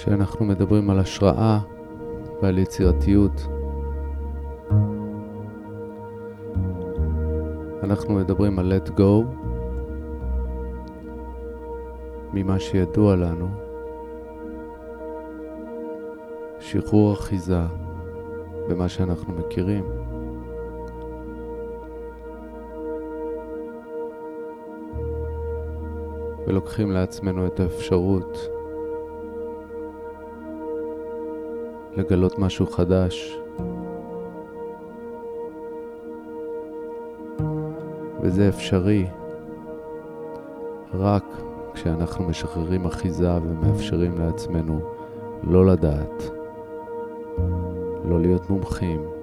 שאנחנו מדברים על השראה ועל יצירתיות. אנחנו מדברים על let go ממה שידוע לנו, שחרור אחיזה במה שאנחנו מכירים. ולוקחים לעצמנו את האפשרות לגלות משהו חדש. וזה אפשרי רק כשאנחנו משחררים אחיזה ומאפשרים לעצמנו לא לדעת, לא להיות מומחים.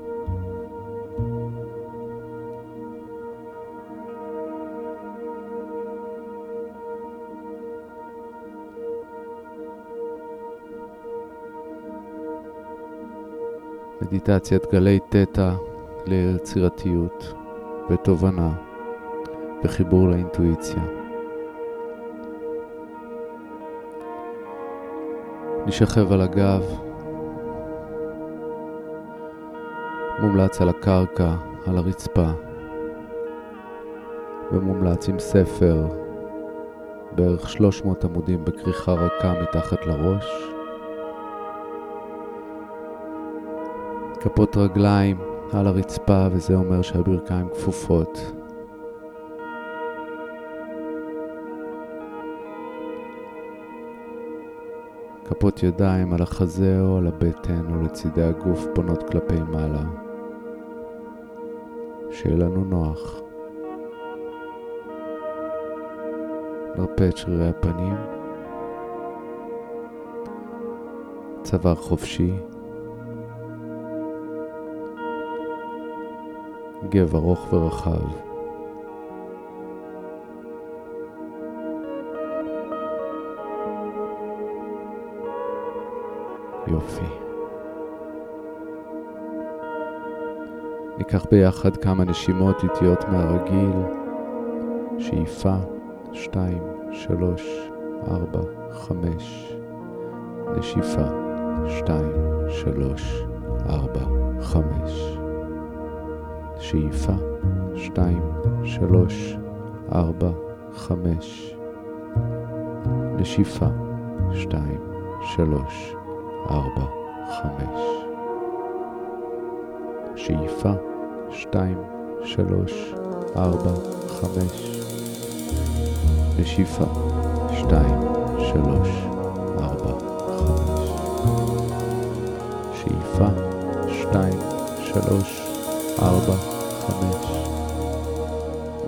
מדיטציית גלי תטא ליצירתיות ותובנה וחיבור לאינטואיציה. נשכב על הגב, מומלץ על הקרקע, על הרצפה, ומומלץ עם ספר, בערך 300 עמודים בכריכה רכה מתחת לראש. כפות רגליים על הרצפה, וזה אומר שהברכיים כפופות. כפות ידיים על החזה או על הבטן או לצידי הגוף פונות כלפי מעלה. שיהיה לנו נוח. נרפה את שרירי הפנים. צוואר חופשי. גב ארוך ורחב. יופי. ניקח ביחד כמה נשימות איטיות מהרגיל. שאיפה, שתיים, שלוש, ארבע, חמש. נשיפה, שתיים, שלוש, ארבע, חמש. שאיפה, שתיים, שלוש, ארבע, חמש. נשיפה, שתיים, שלוש, ארבע, חמש. שאיפה, שתיים, שלוש, ארבע, חמש. נשיפה, שתיים, שלוש, ארבע, חמש. שאיפה, שתיים, שלוש, ארבע, חמש.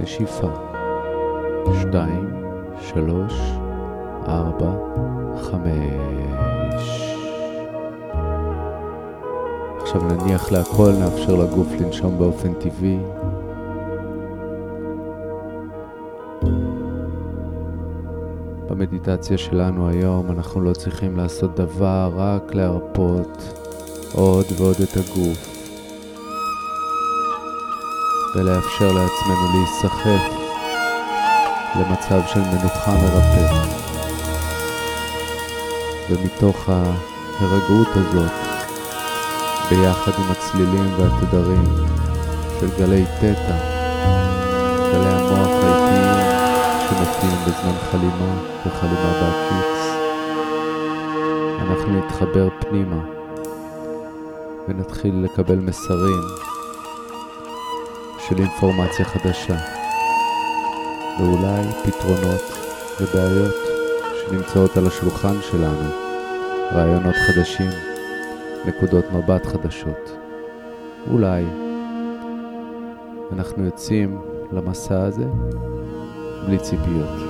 נשיפה, שתיים, שלוש, ארבע, חמש. עכשיו נניח להכל, נאפשר לגוף לנשום באופן טבעי. במדיטציה שלנו היום אנחנו לא צריכים לעשות דבר, רק להרפות עוד ועוד את הגוף. ולאפשר לעצמנו להיסחף למצב של מנוחה מרפא. ומתוך ההירגעות הזאת, ביחד עם הצלילים והתדרים של גלי תטא, גלי המוח האיטיים שמופיעים בזמן חלימה וחלימה בהקיץ, אנחנו נתחבר פנימה ונתחיל לקבל מסרים של אינפורמציה חדשה, ואולי פתרונות ובעיות שנמצאות על השולחן שלנו, רעיונות חדשים, נקודות מבט חדשות. אולי אנחנו יוצאים למסע הזה בלי ציפיות.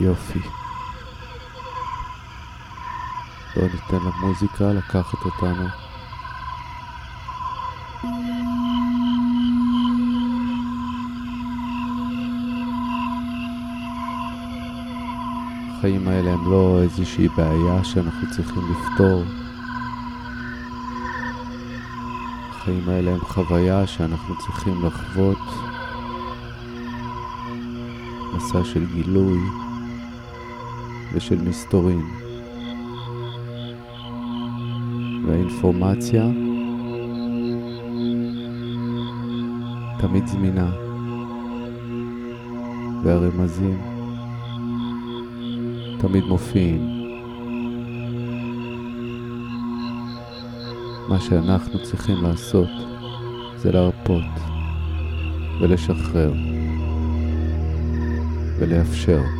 יופי. בואו ניתן למוזיקה לקחת אותנו. החיים האלה הם לא איזושהי בעיה שאנחנו צריכים לפתור. החיים האלה הם חוויה שאנחנו צריכים לחוות. מסע של גילוי ושל מסתורין. והאינפורמציה תמיד זמינה, והרמזים תמיד מופיעים. מה שאנחנו צריכים לעשות זה להרפות ולשחרר ולאפשר.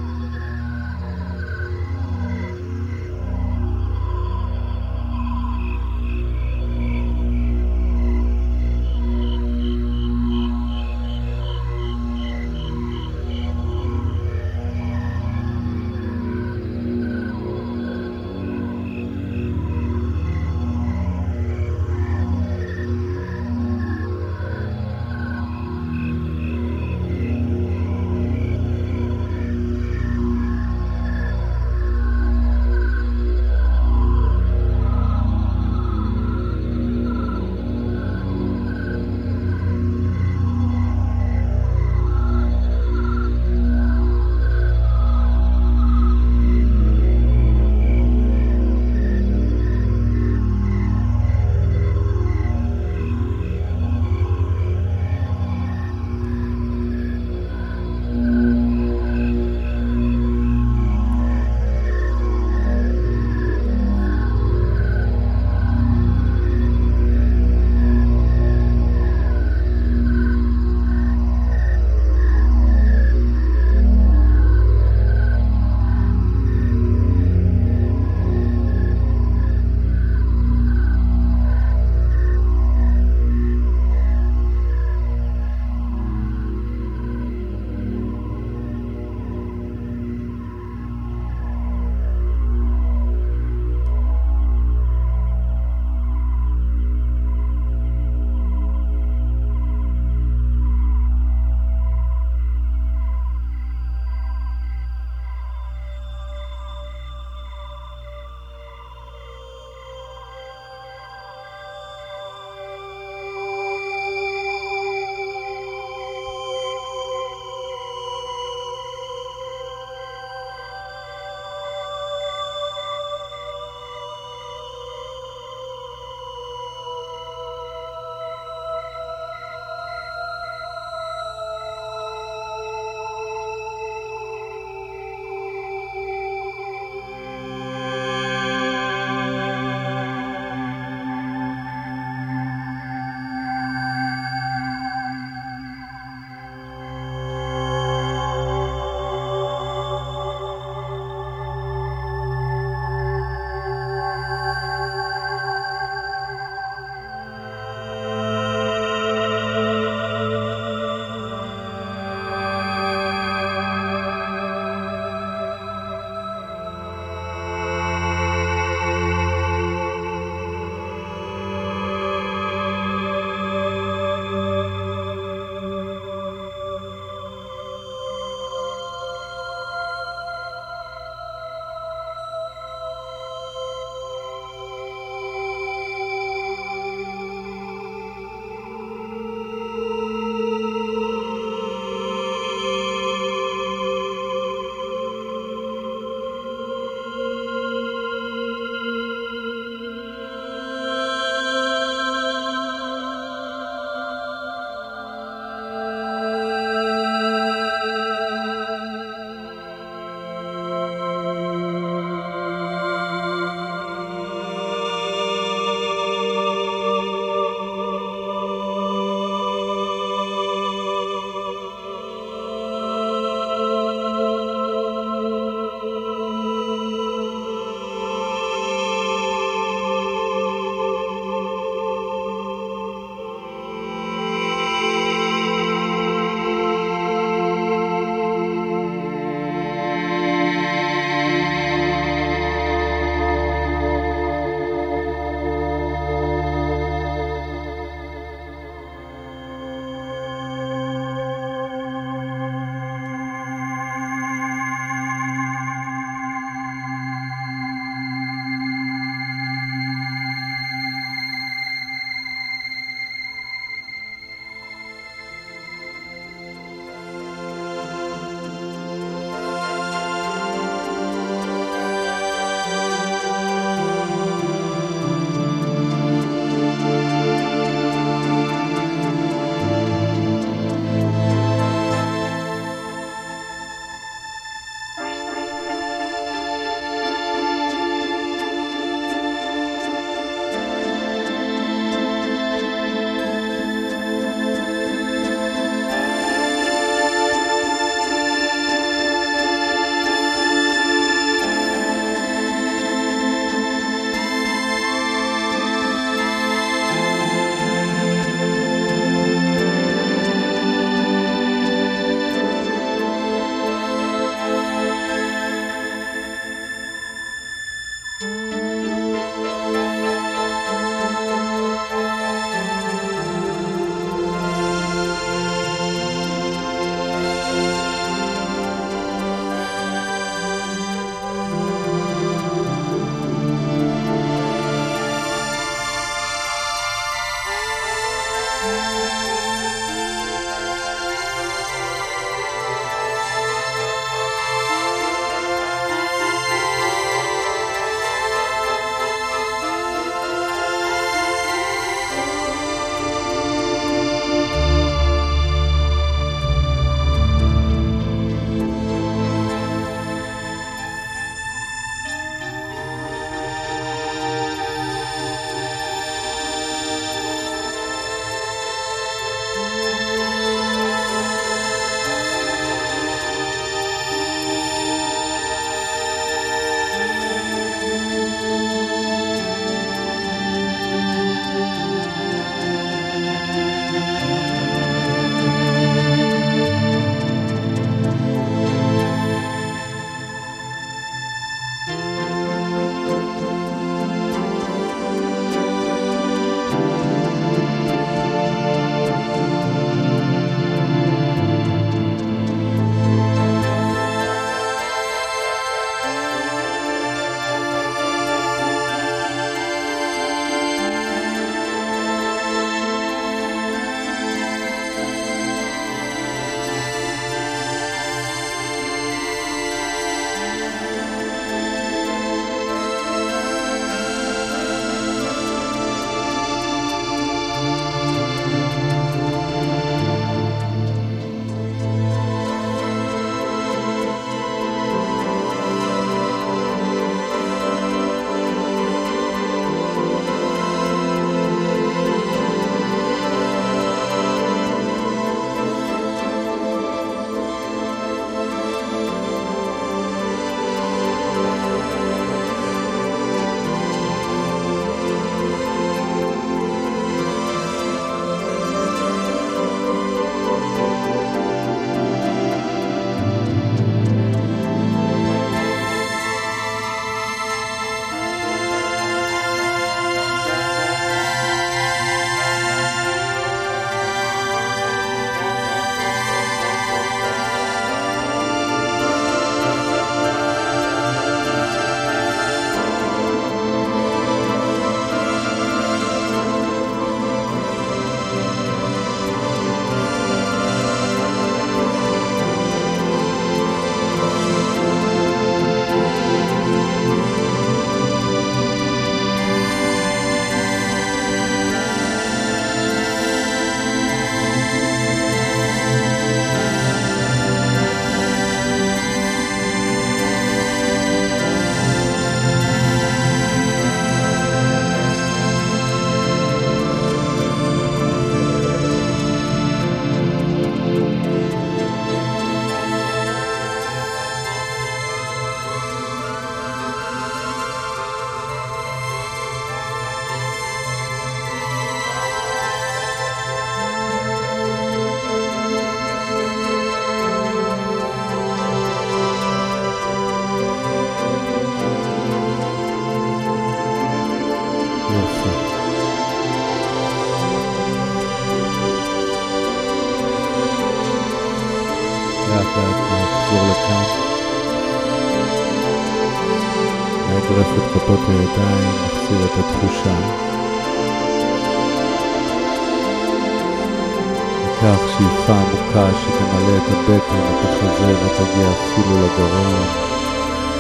ניקח שאיפה עמוקה שתמלא את הבטן, את החזה ותגיע אפילו לגרון.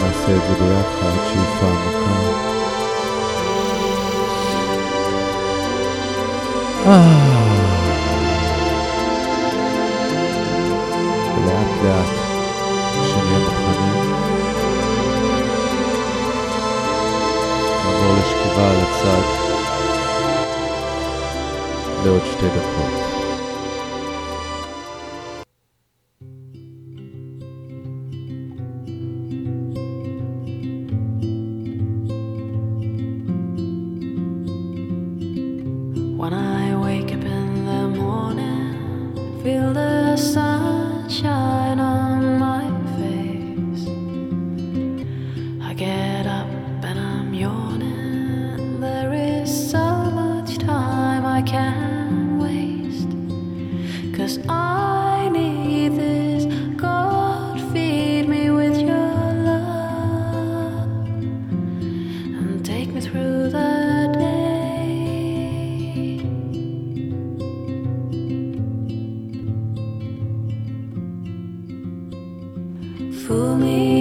נעשה את זה ביחד, שאיפה עמוקה. ולאט לאט, כשנהיה מוכנים, נעבור לשכיבה על הצד לעוד שתי דקות. for me.